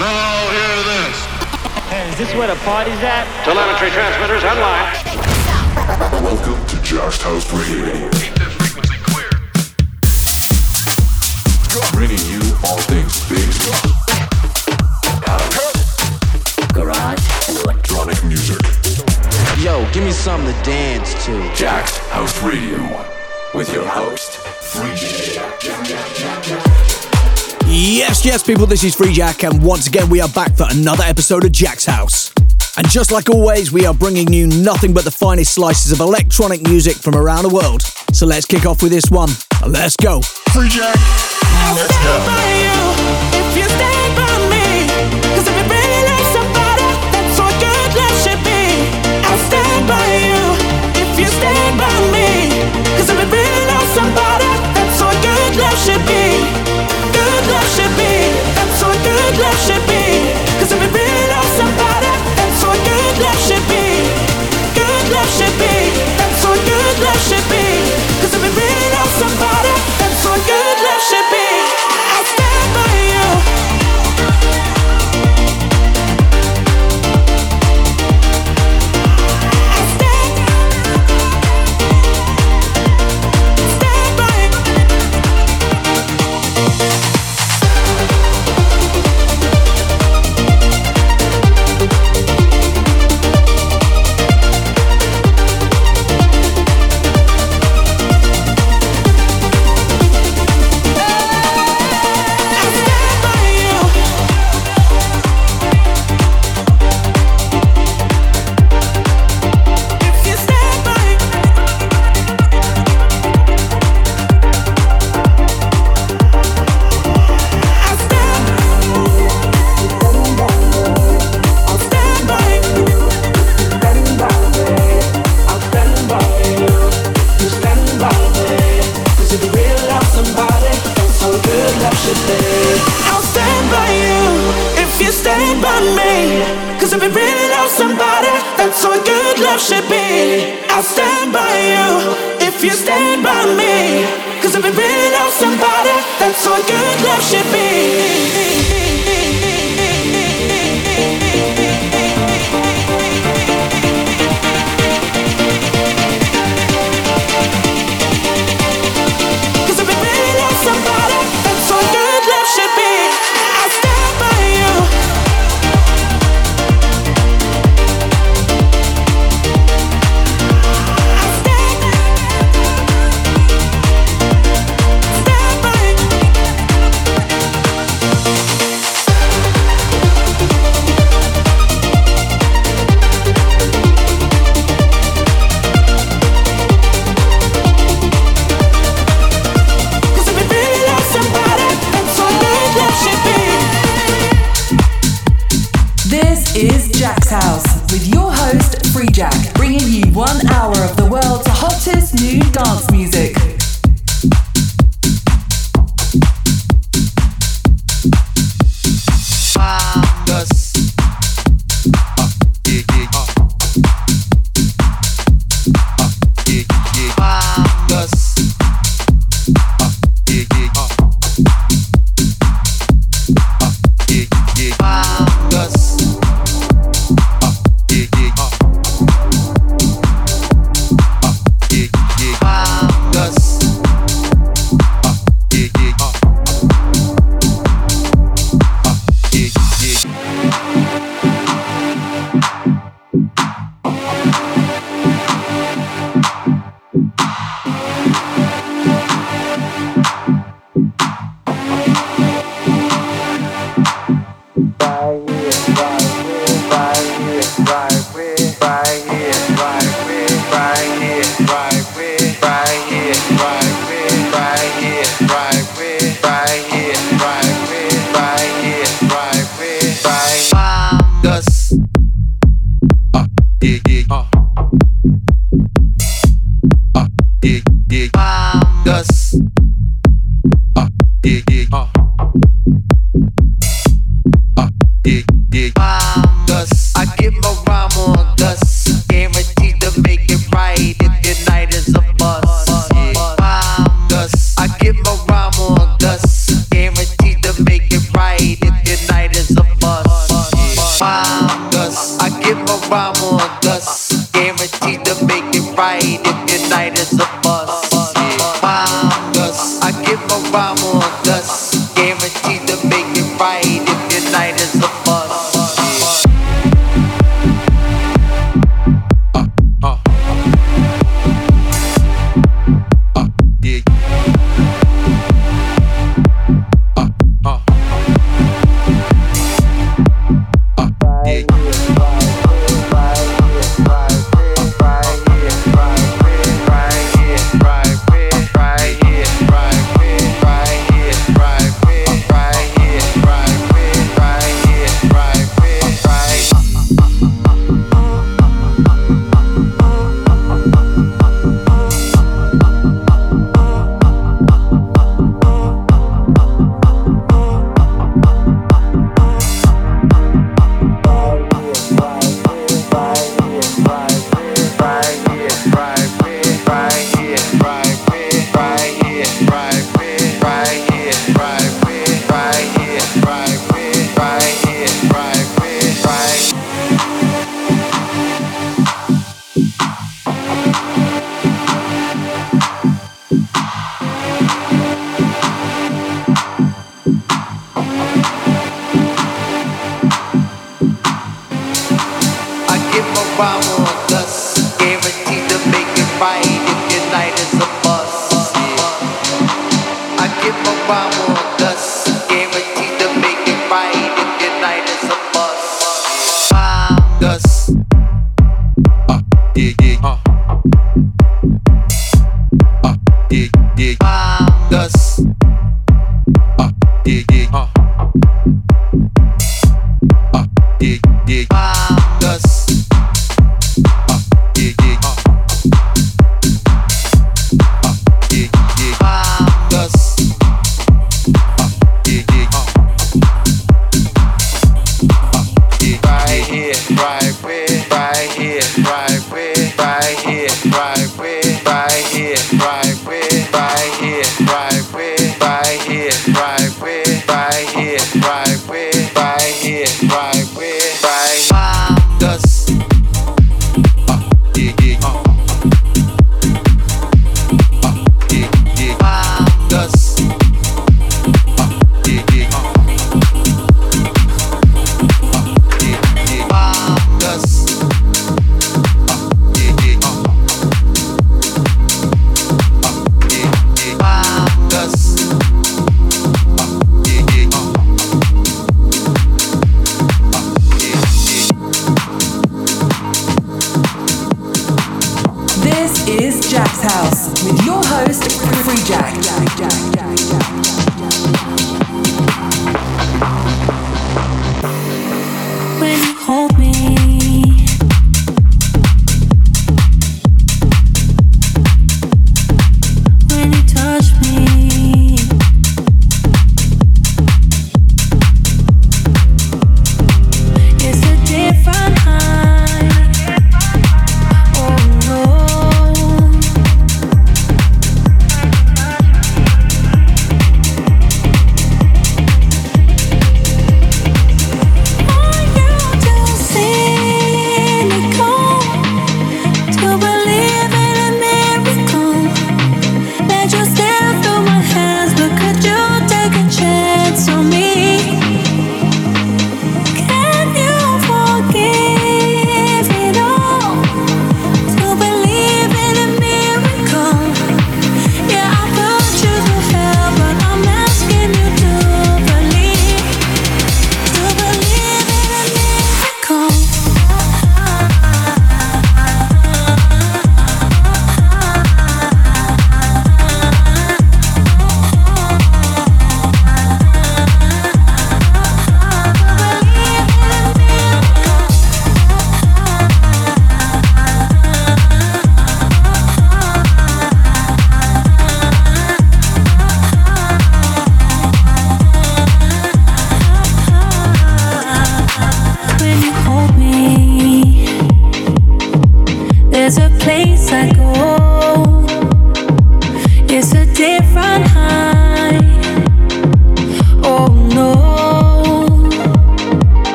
Now hear this. Is this where the party's at? Telemetry transmitters online. Welcome to Jak's House Radio. Keep that frequency clear. Bringing you all things big. House. Garage and electronic music. Yo, give me something to dance to. Jak's House Radio with your host, Freejak. Yes, yes, people, this is Freejak, and once again, we are back for another episode of Jak's House. And just like always, we are bringing you nothing but the finest slices of electronic music from around the world. So let's kick off with this one. Let's go. Free Jack, let's go.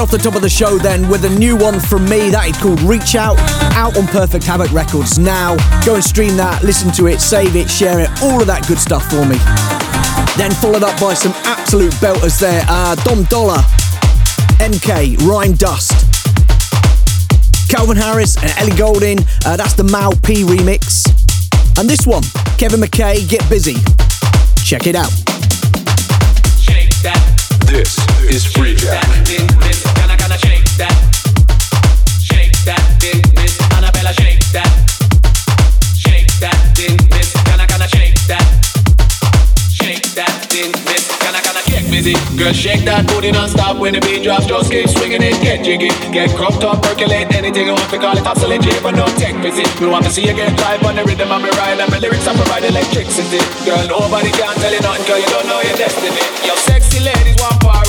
off the top of the show then with a new one from me that is called Reach Out, out on Perfect Havoc Records now. Go and stream that, listen to it, save it, share it, all of that good stuff for me. Then followed up by some absolute belters there uh, Dom Dolla, MK, Rhyme Dust, Calvin Harris, and Ellie Goulding. Uh, that's the Mau P remix. And this one, Kevin McKay, Get Busy. Check it out. This is Freejak. Girl, shake that booty non-stop when the beat drops. Just keep swinging it, get jiggy, get cropped up, percolate anything you want to call it. absolutely. But I don't take visit. We want to see you get live on the rhythm of me ride, and my lyrics are provide electricity. Girl, nobody can tell you nothing, girl, you don't know your destiny. Your sexy ladies want.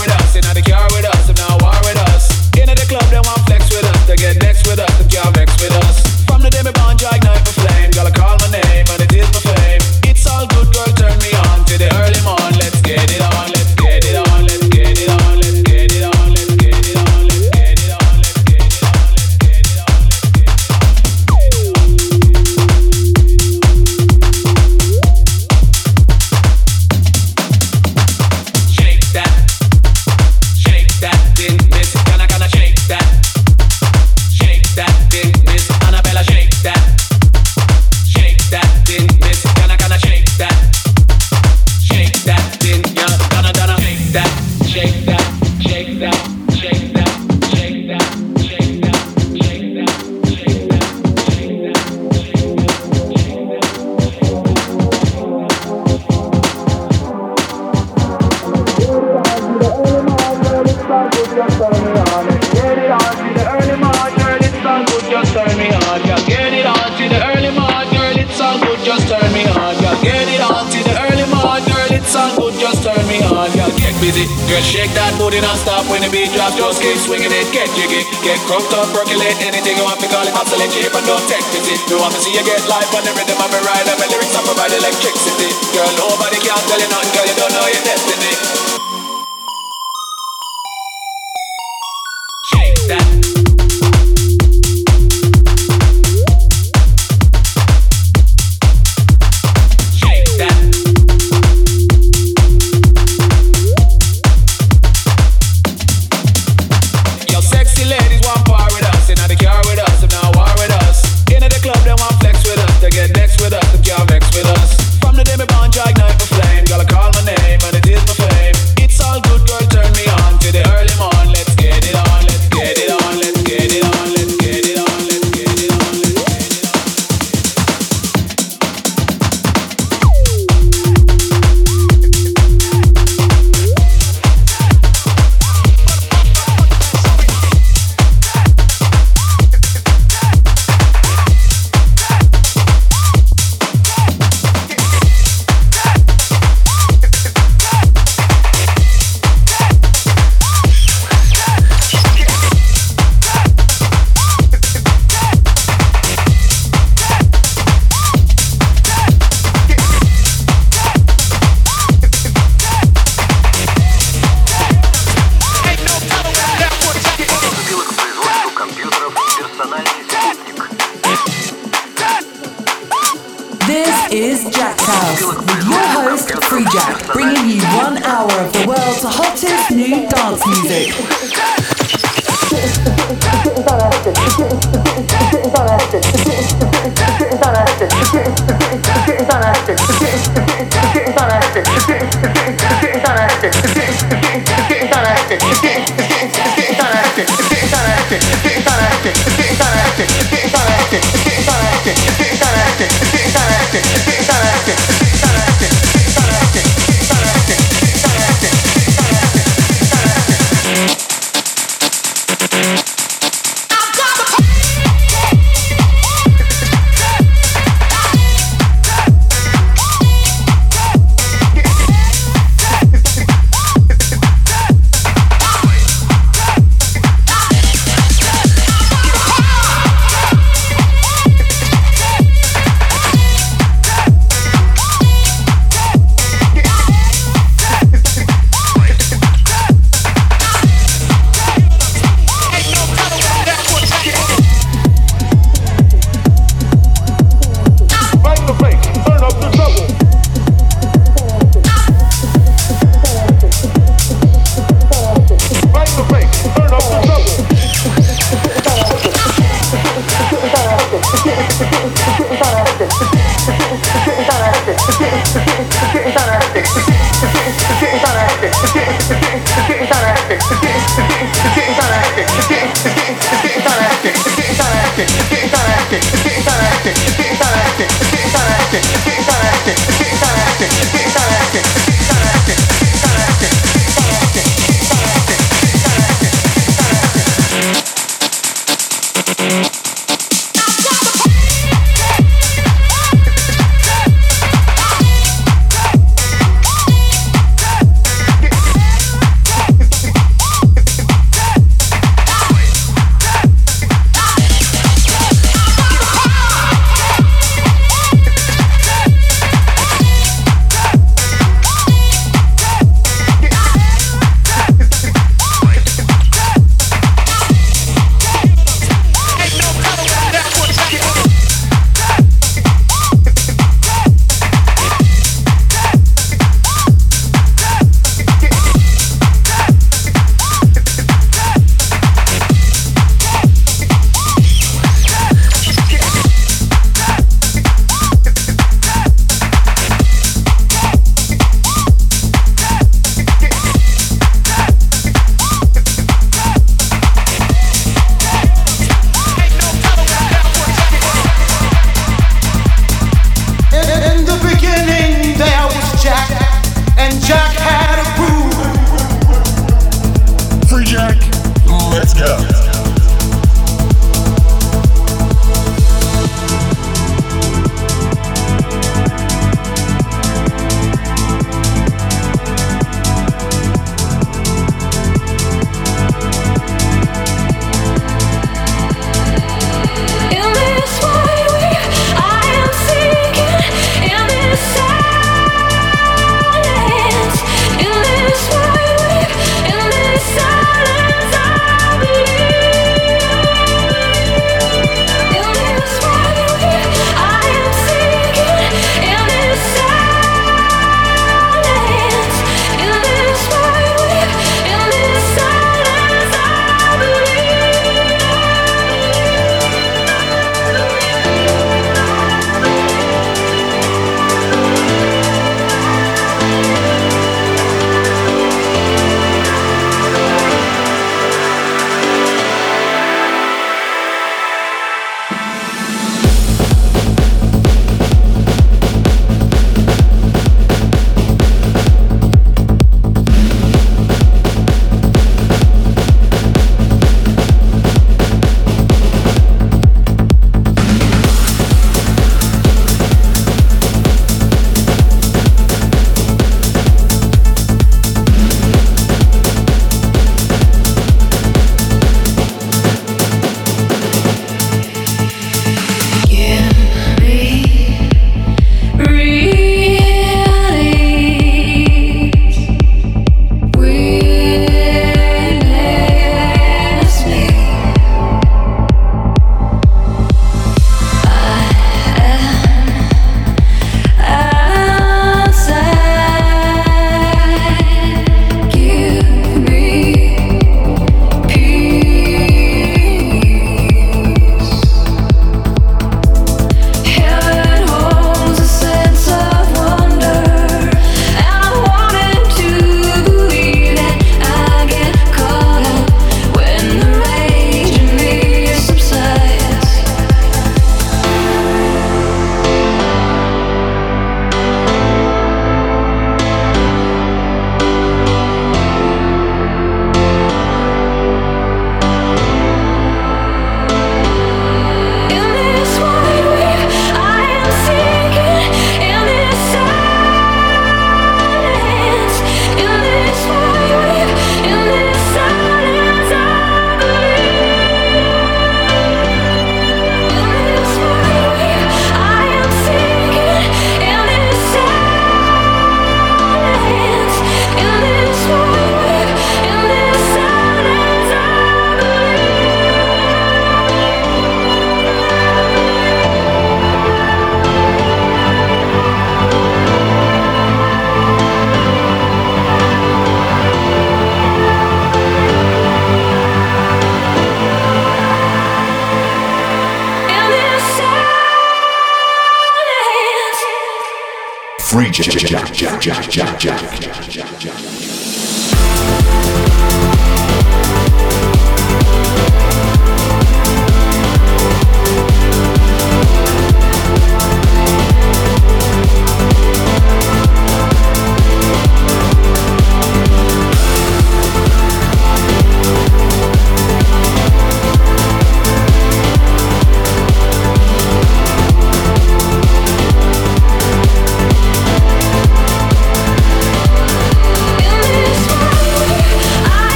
Este, este.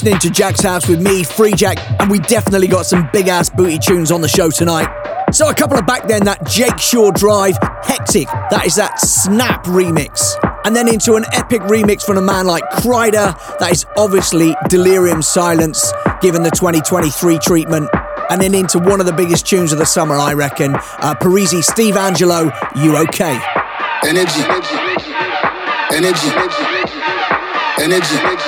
Listening to Jak's House with me, Freejak, and we definitely got some big ass booty tunes on the show tonight. So a couple of back then, that Jake Shaw Drive, Hectic, that is that Snap remix. And then into an epic remix from a man like Kryder, that is obviously Delirium Silence, given the 2023 treatment. And then into one of the biggest tunes of the summer, I reckon, uh, Parisi Steve Angello, You OK? Energy. Energy. Energy. Energy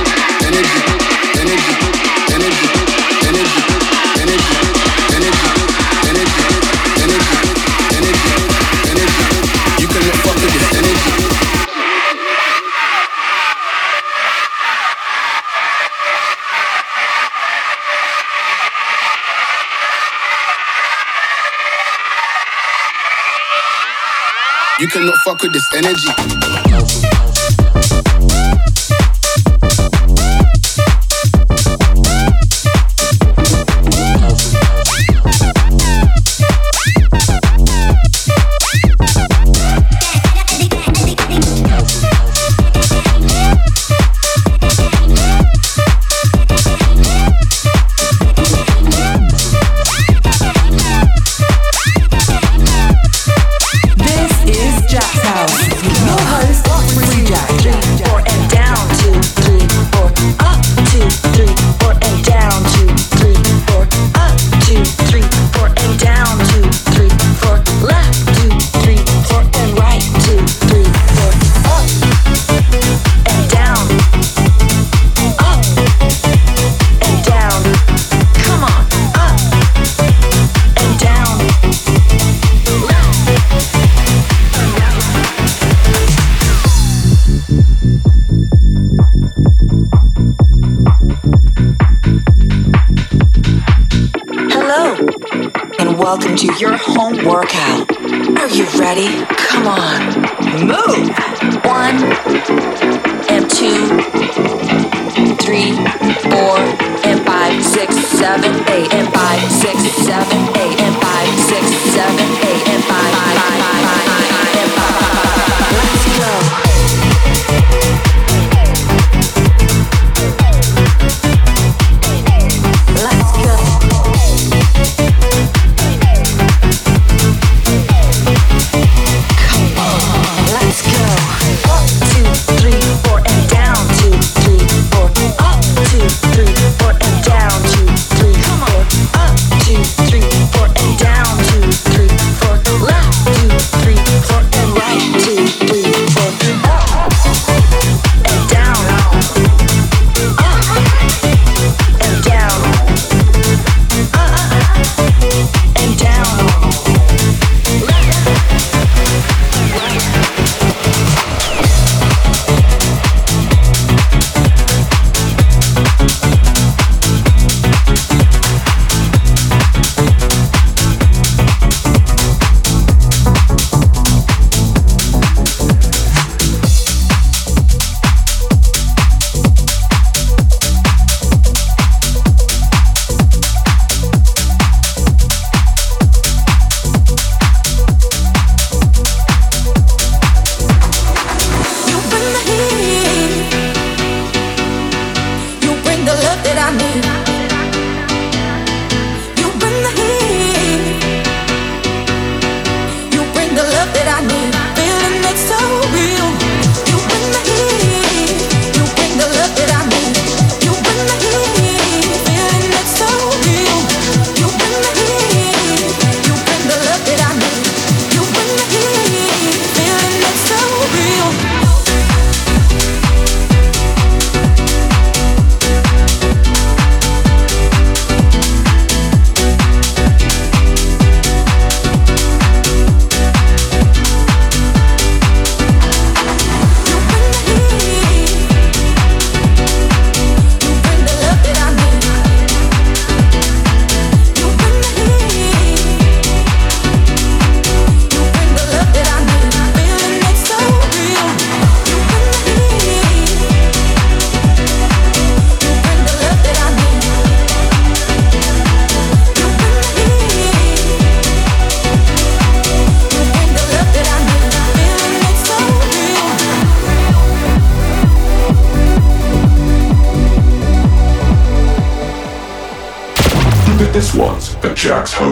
You cannot fuck with this energy. Move!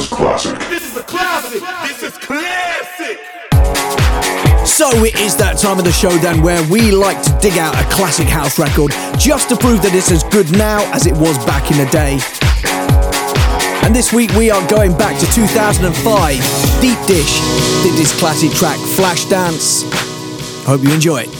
classic. This is a classic. This is classic. So it is that time of the show then where we like to dig out a classic house record just to prove that it's as good now as it was back in the day. And this week we are going back to 2005. Deep Dish did this classic track Flashdance. Hope you enjoy it.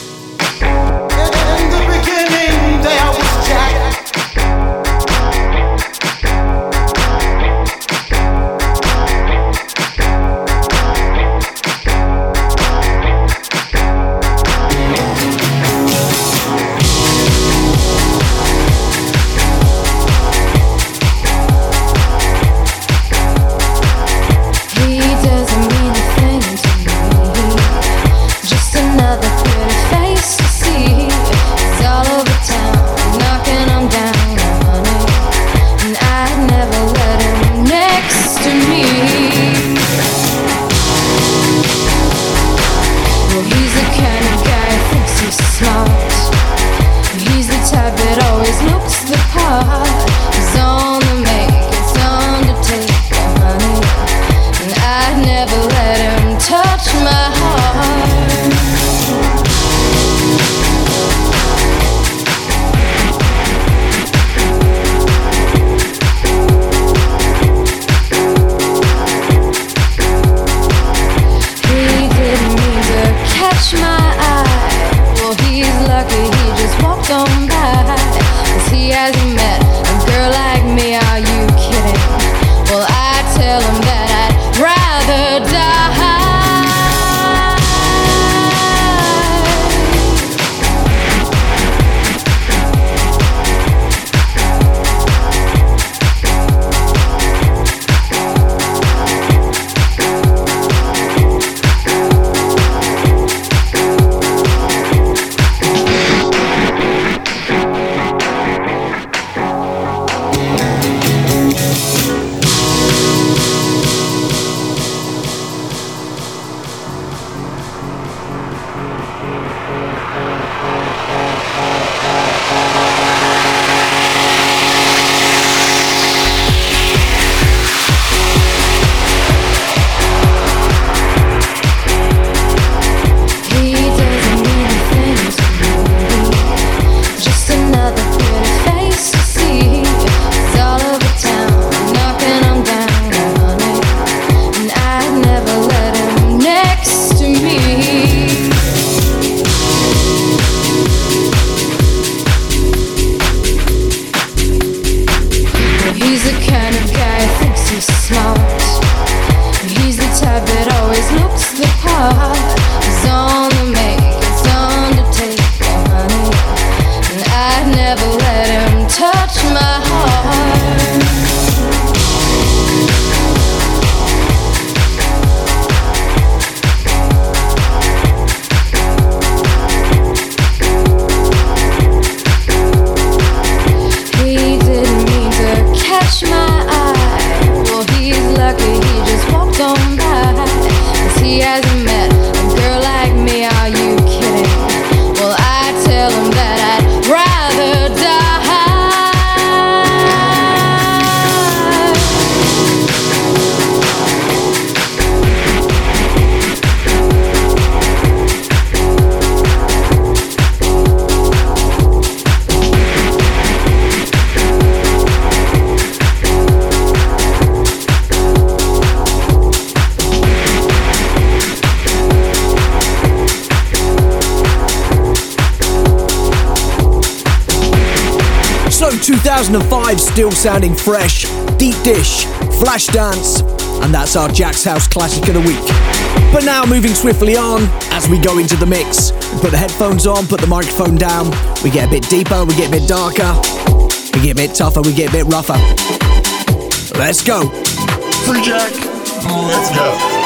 2005 still sounding fresh. Deep Dish, Flashdance, and that's our Jak's House classic of the week. But now moving swiftly on as we go into the mix. We put the headphones on, put the microphone down, we get a bit deeper, we get a bit darker, we get a bit tougher, we get a bit rougher. Let's go. Freejak, let's go.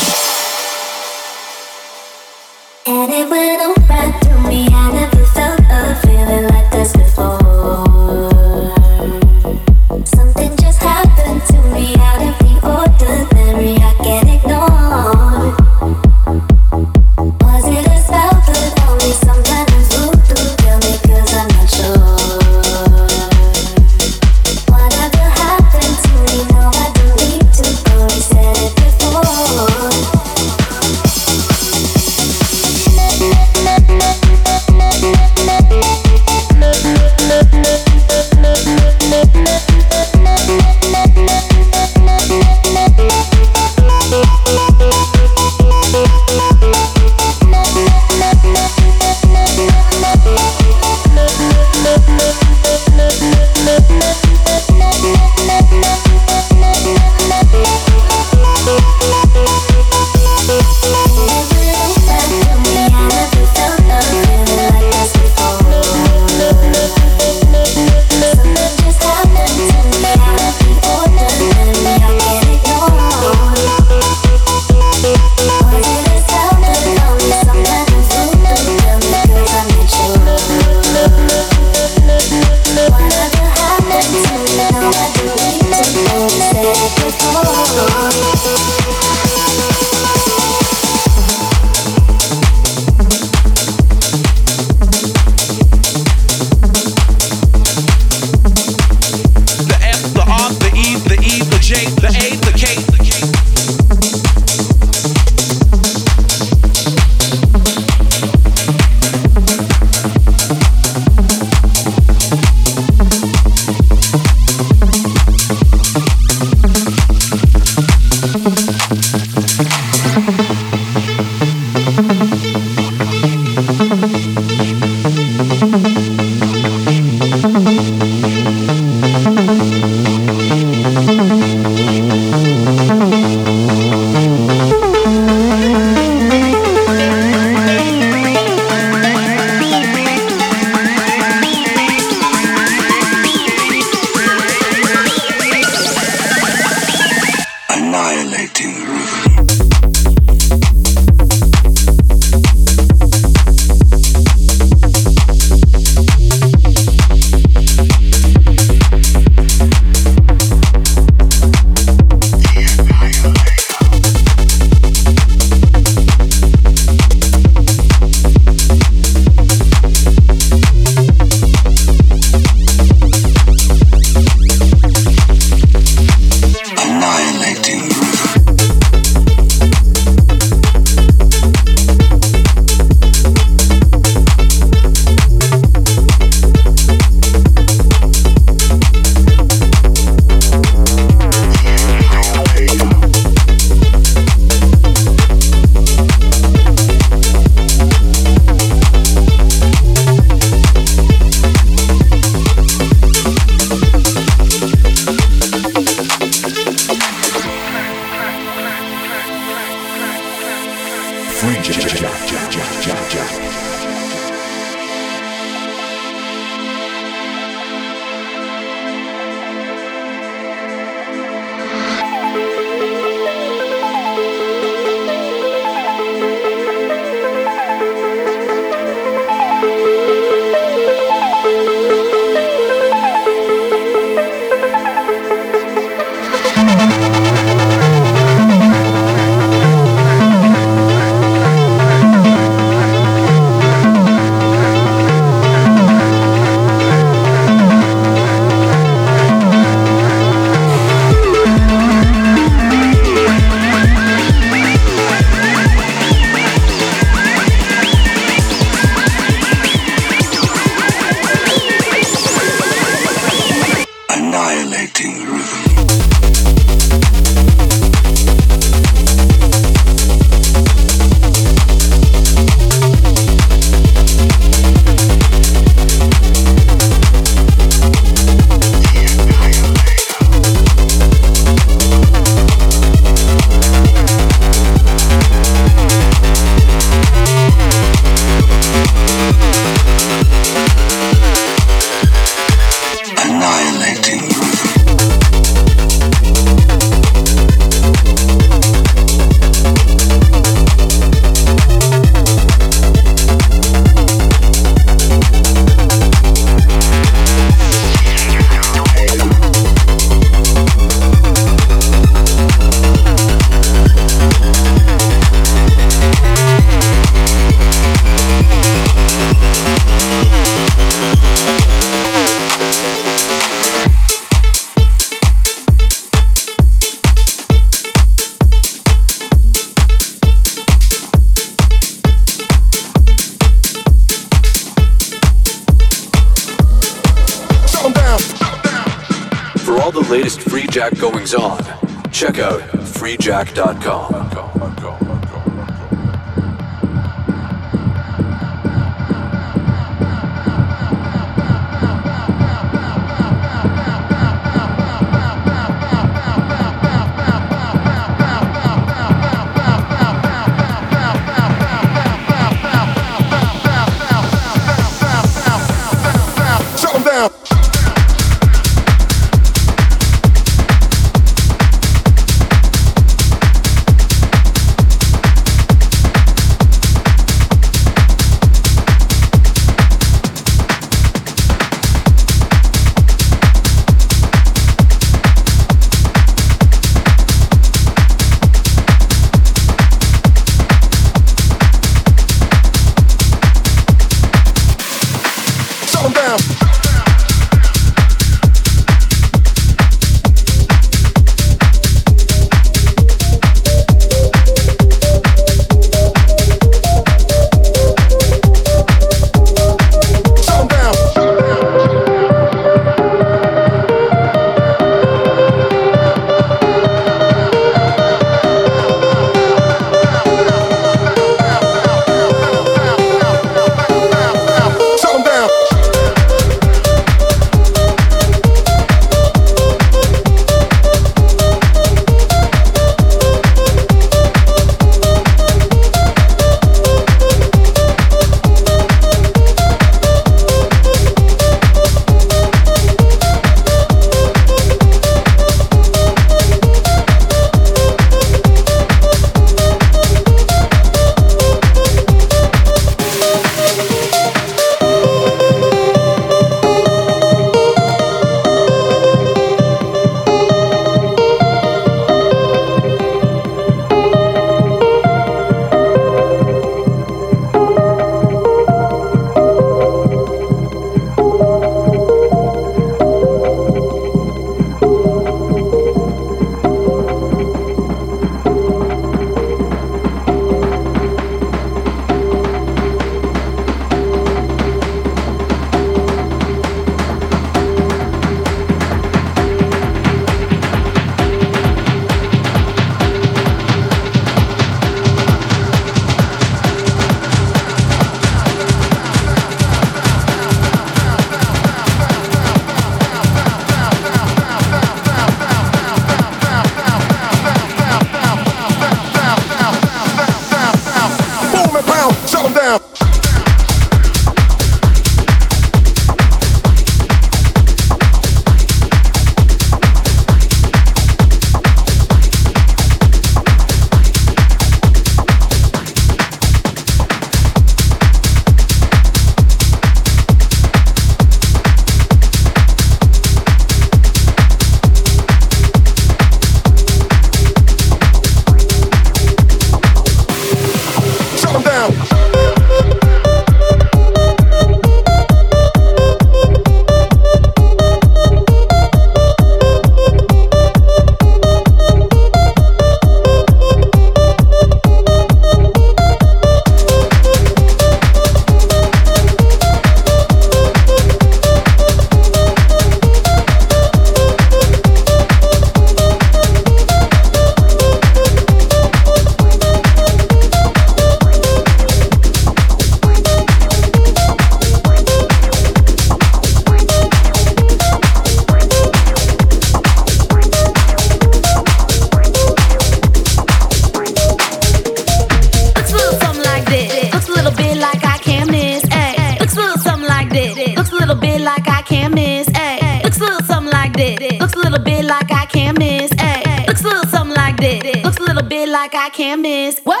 like I can't miss. What?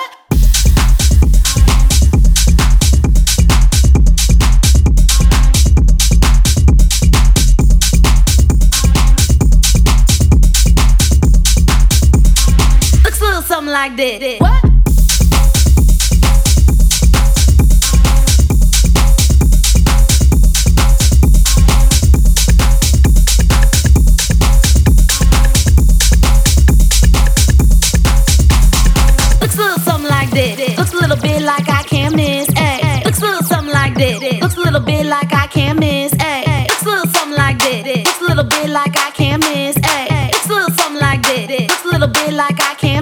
Looks a little something like this. this. Looks a little bit like I can't miss. Ayy, looks a little something like this. Looks a little bit like I can't miss. Ayy, looks a little something like this. Looks a little bit like I can't.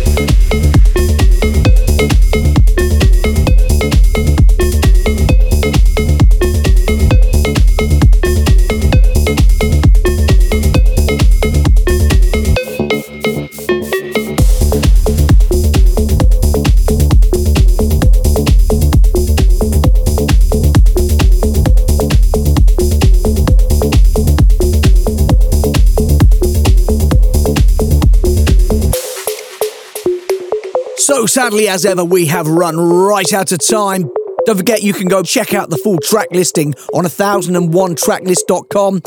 Sadly, as ever, we have run right out of time. Don't forget you can go check out the full track listing on 1001tracklist.com.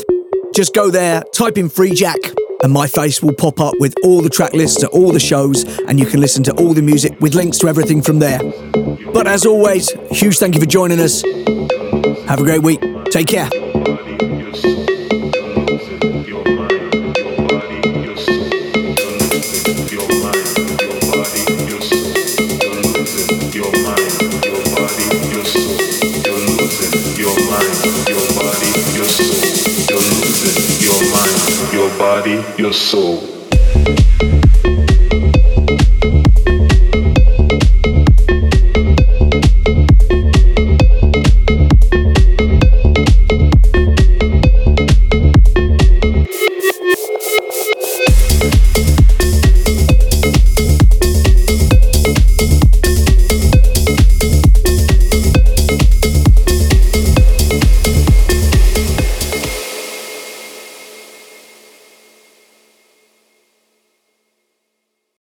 Just go there, type in Freejak, and my face will pop up with all the track lists to all the shows, and you can listen to all the music with links to everything from there. But as always, huge thank you for joining us. Have a great week. Take care. Your soul.